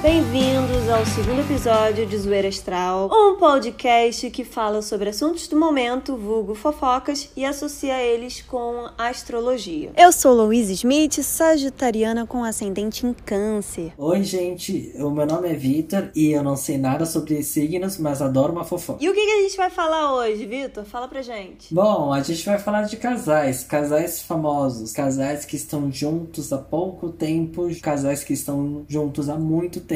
Bem-vindos ao segundo episódio de Zoeira Astral, um podcast que fala sobre assuntos do momento, vulgo fofocas, e associa eles com astrologia. Eu sou Louise Smith, sagitariana com ascendente em câncer. Oi, gente, o meu nome é Vitor e eu não sei nada sobre signos, mas adoro uma fofoca. E o que, que a gente vai falar hoje, Vitor? Fala pra gente. Bom, a gente vai falar de casais, casais famosos, casais que estão juntos há pouco tempo, casais que estão juntos há muito tempo.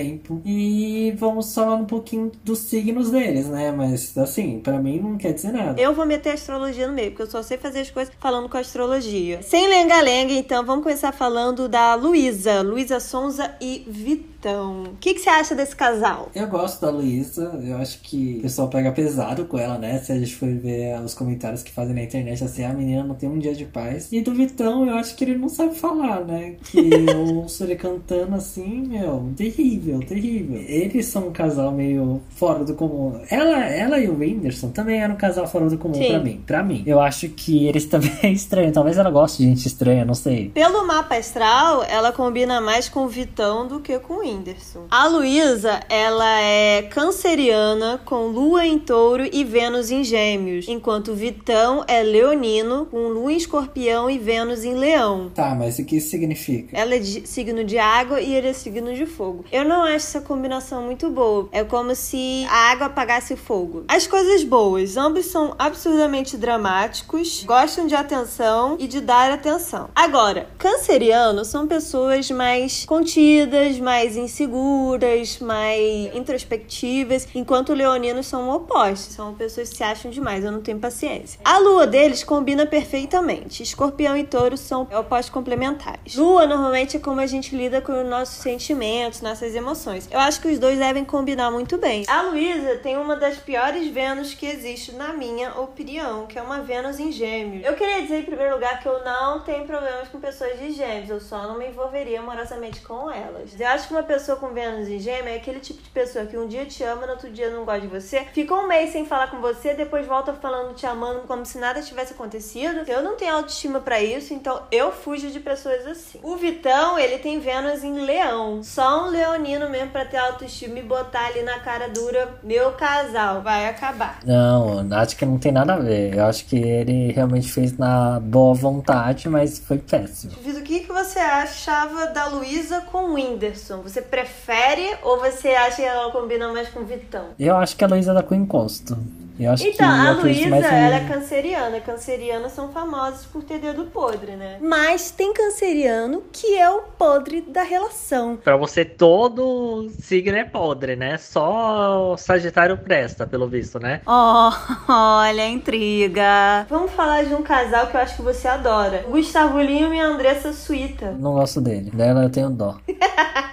E vamos falar um pouquinho dos signos deles, né? Mas assim, pra mim não quer dizer nada. Eu vou meter astrologia no meio, porque eu só sei fazer as coisas falando com astrologia. Sem lenga-lenga, então, vamos começar falando da Luísa, Luísa Sonza e Vitão. O que, que você acha desse casal? Eu gosto da Luísa, eu acho que o pessoal pega pesado com ela, né? Se a gente for ver os comentários que fazem na internet, assim, a menina não tem um dia de paz. E do Vitão, eu acho que ele não sabe falar, né? Que eu ouço ele cantando assim, meu, terrível, terrível. Eles são um casal meio fora do comum. Ela, ela e o Whindersson também eram um casal fora do comum Sim. pra mim. Pra mim. Eu acho que eles também é estranho. Talvez ela goste de gente estranha, não sei. Pelo mapa astral, ela combina mais com o Vitão do que com o Whindersson. A Luísa, ela é canceriana, com lua em touro e Vênus em gêmeos, enquanto o Vitão é leonino, com lua em escorpião e Vênus em leão. Tá, mas o que isso significa? Ela é de signo de água e ele é signo de fogo. Eu não acho essa combinação muito boa. É como se a água apagasse o fogo. As coisas boas, ambos são absurdamente dramáticos, gostam de atenção e de dar atenção. Agora, cancerianos são pessoas mais contidas, mais inseguras, mais introspectivas, enquanto leoninos são opostos, são pessoas que se acham demais, eu não tenho paciência. A lua deles combina perfeitamente. Escorpião e touro são opostos complementares. Lua normalmente é como a gente lida com os nossos sentimentos, nossas emoções. Eu acho que os dois devem combinar muito bem. A Luísa tem uma das piores Vênus que existe, na minha opinião, que é uma Vênus em Gêmeos. Eu queria dizer, em primeiro lugar, que eu não tenho problemas com pessoas de Gêmeos, eu só não me envolveria amorosamente com elas. Eu acho que uma pessoa com Vênus em Gêmeos é aquele tipo de pessoa que um dia te ama, no outro dia não gosta de você, fica um mês sem falar com você, depois volta falando, te amando, como se nada tivesse acontecido. Eu não tenho autoestima pra isso, então eu fujo de pessoas assim. O Vitão, ele tem Vênus em Leão. Só um leonino mesmo pra ter autoestima e botar ali na cara dura, meu casal, vai acabar. Não, acho que não tem nada a ver. Eu acho que ele realmente fez na boa vontade, mas foi péssimo. Vitor, o que, que você achava da Luísa com o Whindersson? Você prefere ou você acha que ela combina mais com o Vitão? Eu acho que a Luísa dá com encosto. Eu acho Então, que a Luísa, ela é canceriana. Cancerianas são famosas por ter dedo podre, né? Mas tem canceriano que é o podre da relação. Pra você, todo signo é podre, né? Só o Sagitário presta, pelo visto, né? Oh, olha a intriga. Vamos falar de um casal que eu acho que você adora. Gustavo Lima e Andressa Suíta. Não gosto dele. Dela eu tenho dó.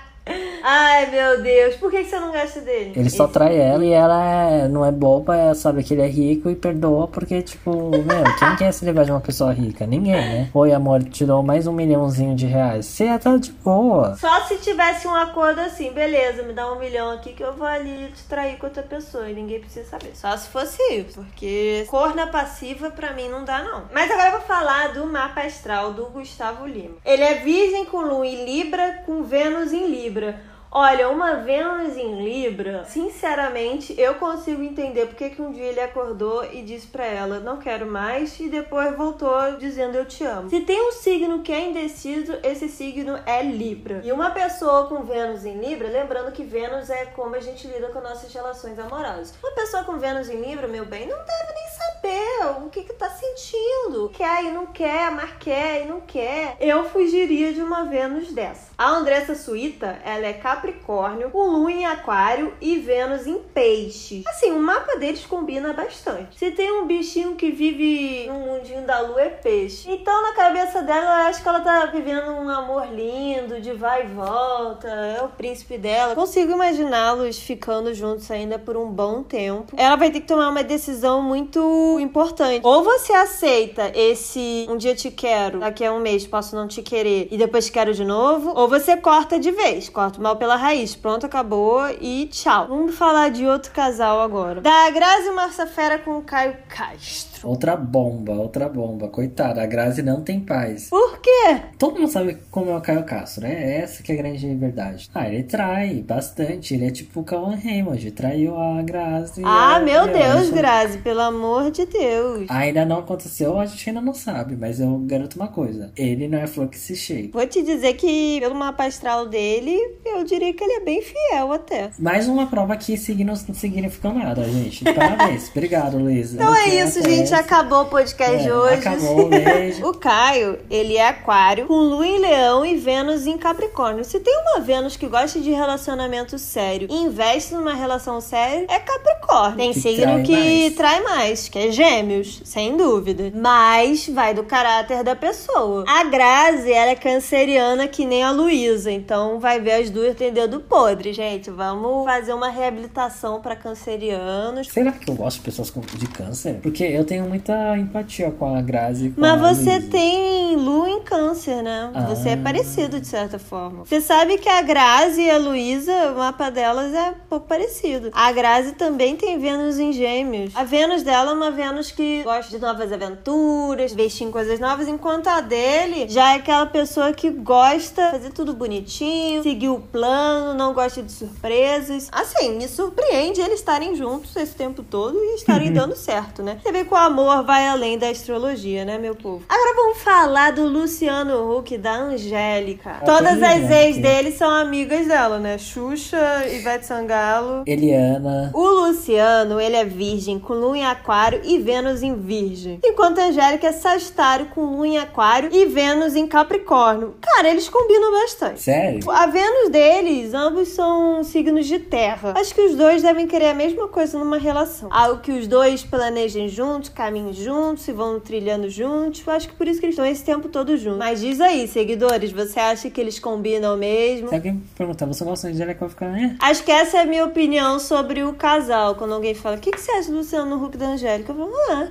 Ai, meu Deus. Por que você não gosta dele? Ele só Esse- trai ela e ela é- não é boba, é- sabe que ele é rico e perdoa porque, tipo, meu, quem quer se livrar de uma pessoa rica? Ninguém, né? Oi, amor, tirou mais um milhãozinho de reais. Você tá de boa. Só se tivesse um acordo assim, beleza, me dá um milhão aqui que eu vou ali te trair com outra pessoa e ninguém precisa saber. Só se fosse isso, porque corna passiva pra mim não dá não. Mas agora eu vou falar do mapa astral do Gustavo Lima. Ele é virgem com lua em Libra, com Vênus em Libra. Olha, uma Vênus em Libra, sinceramente, eu consigo entender porque que um dia ele acordou e disse pra ela, não quero mais, e depois voltou dizendo eu te amo. Se tem um signo que é indeciso, esse signo é Libra. E uma pessoa com Vênus em Libra, lembrando que Vênus é como a gente lida com nossas relações amorosas. Uma pessoa com Vênus em Libra, meu bem, não deve nem saber o que que tá sentindo. Quer e não quer, mas quer e não quer. Eu fugiria de uma Vênus dessa. A Andressa Suíta, ela é Capricórnio, com Lua em Aquário e Vênus em Peixe. Assim, o mapa deles combina bastante. Se tem um bichinho que vive no mundinho da Lua, é Peixe. Então, na cabeça dela, acho que ela tá vivendo um amor lindo, de vai e volta, é o príncipe dela. Consigo imaginá-los ficando juntos ainda por um bom tempo. Ela vai ter que tomar uma decisão muito importante. Ou você aceita esse um dia te quero, daqui a um mês posso não te querer e depois te quero de novo, ou você corta de vez, corta o mal pela raiz. Pronto, acabou e tchau. Vamos falar de outro casal agora. Da Grazi Marsafera com o Caio Castro. Outra bomba, outra bomba. Coitada, a Grazi não tem paz. Por quê? Todo mundo sabe como é o Caio Castro, né? Essa que é a grande verdade. Ah, ele trai bastante. Ele é tipo o Cauan Raymond. Traiu a Grazi. Ah, a meu. Deus, Grazi, pelo amor de Deus. Ainda não aconteceu, a gente ainda não sabe. Mas eu garanto uma coisa. Ele não é flor que se cheia. Vou te dizer que, pelo mapa astral dele, eu diria que ele é bem fiel até. Mais uma prova que signos não significam nada, gente. Parabéns. Obrigado, Luísa. Então é isso, gente. Acabou o podcast É, de hoje. acabou, beijo. O Caio, ele é aquário, com lua em leão e Vênus em Capricórnio. Se tem uma Vênus que gosta de relacionamento sério e investe numa relação séria, é Capricórnio. Tem Que signo trai que mais. trai mais, que é gêmeos, sem dúvida. Mas vai do caráter da pessoa. A Grazi, ela é canceriana que nem a Luísa, então vai ver as duas tem dedo podre, gente. Vamos fazer uma reabilitação pra cancerianos. Será que eu gosto de pessoas com- de câncer? Porque eu tenho muita empatia com a Grazi com Mas a você Luísa. tem lua em câncer, né? Você é Ah. parecido de certa forma. Você sabe que a Grazi e a Luísa, o mapa delas é um pouco parecido. A Grazi também tem Vênus em Gêmeos. A Vênus dela é uma Vênus que gosta de novas aventuras, investir em coisas novas, enquanto a dele já é aquela pessoa que gosta de fazer tudo bonitinho, seguir o plano, não gosta de surpresas. Assim, me surpreende eles estarem juntos esse tempo todo e estarem dando certo, né? Você vê que o amor vai além da astrologia, né, meu povo? Agora vamos falar do Luciano Huck da Angélica. Ah, Todas as é, ex que- dele são amigas dela, né? Xuxa, Ivete Sangalo. Eliana. O Luciano, ele é virgem com lua em aquário e Vênus em virgem. Enquanto a Angélica é sagitário com lua em aquário e Vênus em capricórnio. Cara, eles combinam bastante. Sério? A Vênus deles, ambos são signos de terra. Acho que os dois devem querer a mesma coisa numa relação. Algo que os dois planejem juntos, caminhem juntos, se vão trilhando juntos. Eu acho que por isso que eles estão esse tempo todo juntos. Mas diz aí, seguidores, você acha que eles combinam mesmo? Se alguém perguntar, você gosta de Angélica? Vou ficar, é. Acho que essa é a minha opinião sobre o casal. Quando alguém fala, o que, que você acha do Luciano Huck da Angélica? Eu falo, ah,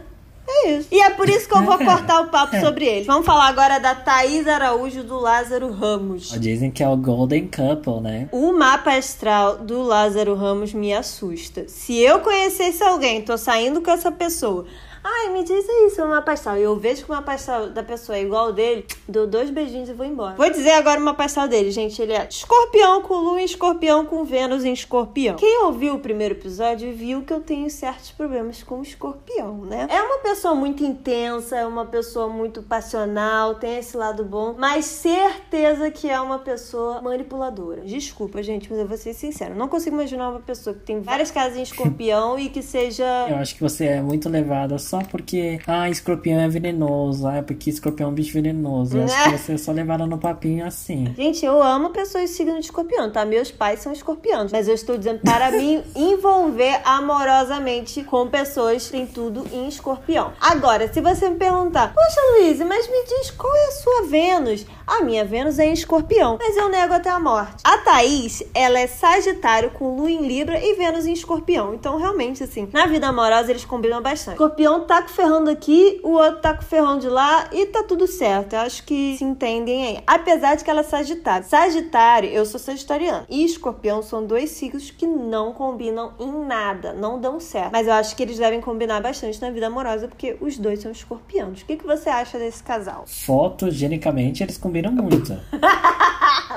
é isso. E é por isso que eu vou cortar o papo sobre eles. Vamos falar agora da Thaís Araújo do Lázaro Ramos. Dizem que é o Golden Couple, né? O mapa astral do Lázaro Ramos me assusta. Se eu conhecesse alguém, tô saindo com essa pessoa. Ai, me diz aí seu mapa astral. E eu vejo que o mapa astral da pessoa é igual ao dele, dou dois beijinhos e vou embora. Vou dizer agora o mapa astral dele, gente. Ele é escorpião com lua em escorpião com Vênus em escorpião. Quem ouviu o primeiro episódio viu que eu tenho certos problemas com o escorpião, né? É uma pessoa muito intensa, é uma pessoa muito passional, tem esse lado bom, mas certeza que é uma pessoa manipuladora. Desculpa, gente, mas eu vou ser sincera. Não consigo imaginar uma pessoa que tem várias casas em escorpião e que seja. Eu acho que você é muito levada só porque, ah, escorpião é venenoso. Ah, porque escorpião é um bicho venenoso. Eu acho que você é só levada no papinho assim. Gente, eu amo pessoas signo de escorpião, tá? Meus pais são escorpianos. Mas eu estou dizendo para me envolver amorosamente com pessoas têm tudo em escorpião. Agora, se você me perguntar, poxa, Luiz, mas me diz qual é a sua Vênus? A minha Vênus é em escorpião, mas eu nego até a morte. A Thaís, ela é Sagitário com Lua em Libra e Vênus em escorpião. Então, realmente, assim, na vida amorosa eles combinam bastante. Escorpião tá com ferrão daqui, o outro tá com ferrão de lá e tá tudo certo. Eu acho que se entendem aí. Apesar de que ela é Sagitário. Sagitário, eu sou Sagitariano. E Escorpião são dois signos que não combinam em nada, não dão certo. Mas eu acho que eles devem combinar bastante na vida amorosa, porque os dois são escorpianos. O que, que você acha desse casal? Fotogenicamente eles combinam muito.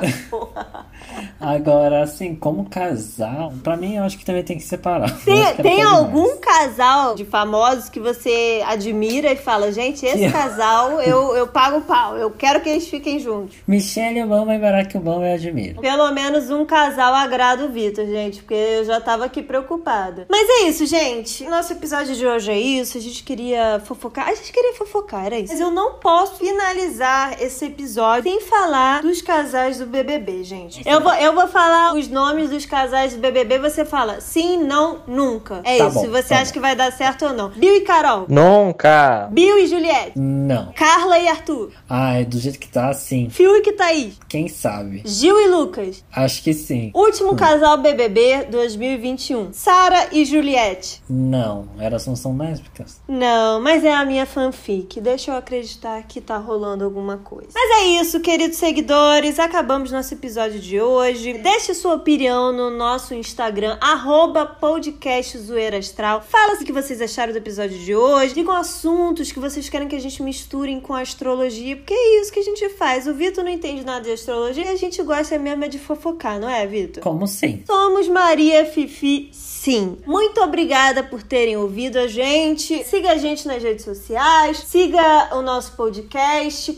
Agora, assim, como casal, pra mim eu acho que também tem que separar. Tem, que tem algum mais. casal de famosos que você admira e fala, gente, esse Que- casal eu, eu pago o pau, eu quero que eles fiquem juntos. Michelle Obama e Barack Obama eu admiro. Pelo menos um casal agrada o Vitor, gente, porque eu já tava aqui preocupada. Mas é isso, gente. Nosso episódio de hoje é isso. A gente queria fofocar. A gente queria fofocar, era isso. Mas eu não posso finalizar esse episódio sem falar dos casais do BBB, gente. Eu vou, eu vou falar os nomes dos casais do BBB. Você fala sim, não, nunca. É Tá isso. bom, você tá acha bom. que vai dar certo ou não? Bill e Carol. Nunca! Bill e Juliette. Não. Carla e Arthur. Ah, é do jeito que tá, sim. Phil e Thaís. Quem sabe? Gil e Lucas. Acho que sim. Último casal BBB 2021. Sara e Juliette. Não, elas não são lésbicas. Não, mas é a minha fanfic. Deixa eu acreditar que tá rolando alguma coisa. Mas é isso, queridos seguidores. Acabamos nosso episódio de hoje. Deixe sua opinião no nosso Instagram, arroba. Fala o que vocês acharam do episódio de hoje. Digam assuntos que vocês querem que a gente misture com a astrologia, porque é isso que a gente faz. O Vitor não entende nada de astrologia e a gente gosta mesmo é de fofocar, não é, Vitor? Como sim. Somos Maria Fifi, sim. Muito obrigada por terem ouvido a gente. Siga a gente nas redes sociais, siga o nosso podcast,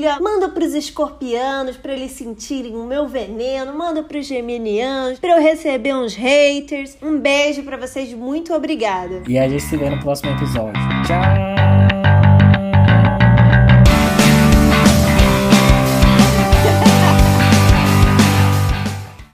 compartilha, manda pros escorpianos para eles sentirem o meu veneno, manda pros geminianos para eu receber uns haters. Um beijo para vocês, muito obrigada. E a gente se vê no próximo episódio. Tchau!